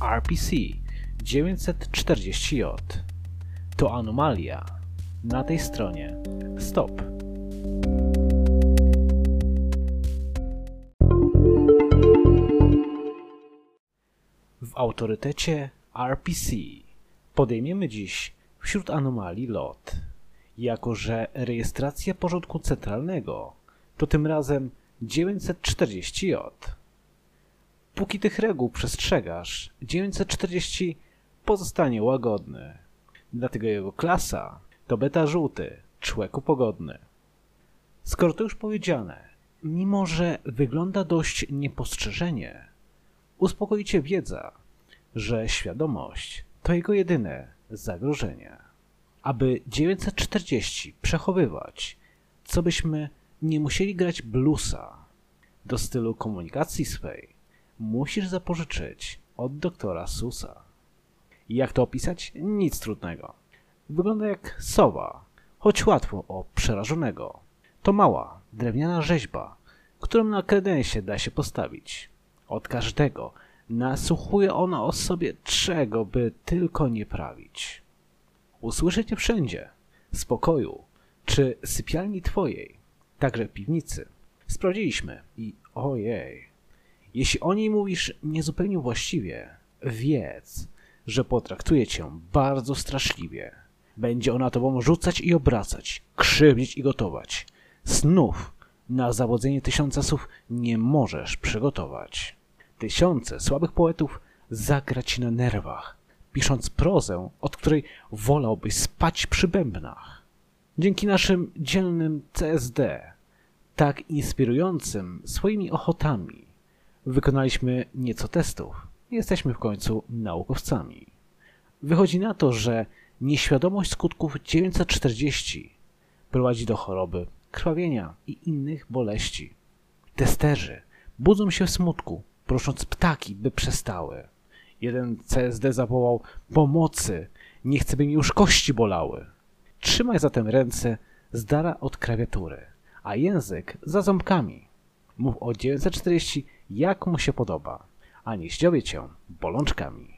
RPC 940J. To anomalia. Na tej stronie. Stop. W autorytecie RPC podejmiemy dziś wśród anomalii lot. Jako, że rejestracja porządku centralnego to tym razem 940J. Póki tych reguł przestrzegasz, 940 pozostanie łagodny. Dlatego jego klasa to beta żółty, człeku pogodny. Skoro to już powiedziane, mimo że wygląda dość niepostrzeżenie, uspokoicie wiedza, że świadomość to jego jedyne zagrożenie. Aby 940 przechowywać, co byśmy nie musieli grać bluesa do stylu komunikacji swej, musisz zapożyczyć od doktora Susa. Jak to opisać? Nic trudnego. Wygląda jak sowa, choć łatwo o przerażonego. To mała, drewniana rzeźba, którą na kredensie da się postawić. Od każdego nasłuchuje ona o sobie czego by tylko nie prawić. Usłyszycie wszędzie, w spokoju, czy sypialni twojej, także piwnicy. Sprawdziliśmy i ojej, jeśli o niej mówisz niezupełnie właściwie, wiedz, że potraktuje cię bardzo straszliwie. Będzie ona tobą rzucać i obracać, krzywdzić i gotować. Snów na zawodzenie tysiąca słów nie możesz przygotować. Tysiące słabych poetów zagra ci na nerwach, pisząc prozę, od której wolałbyś spać przy bębnach. Dzięki naszym dzielnym CSD, tak inspirującym swoimi ochotami, wykonaliśmy nieco testów. Jesteśmy w końcu naukowcami. Wychodzi na to, że nieświadomość skutków 940 prowadzi do choroby, krwawienia i innych boleści. Testerzy budzą się w smutku, prosząc ptaki, by przestały. Jeden CSD zawołał pomocy, nie chcę, by mi już kości bolały. Trzymaj zatem ręce z dala od klawiatury, a język za ząbkami. Mów o 940 jak mu się podoba, a nie ździobię cię bolączkami.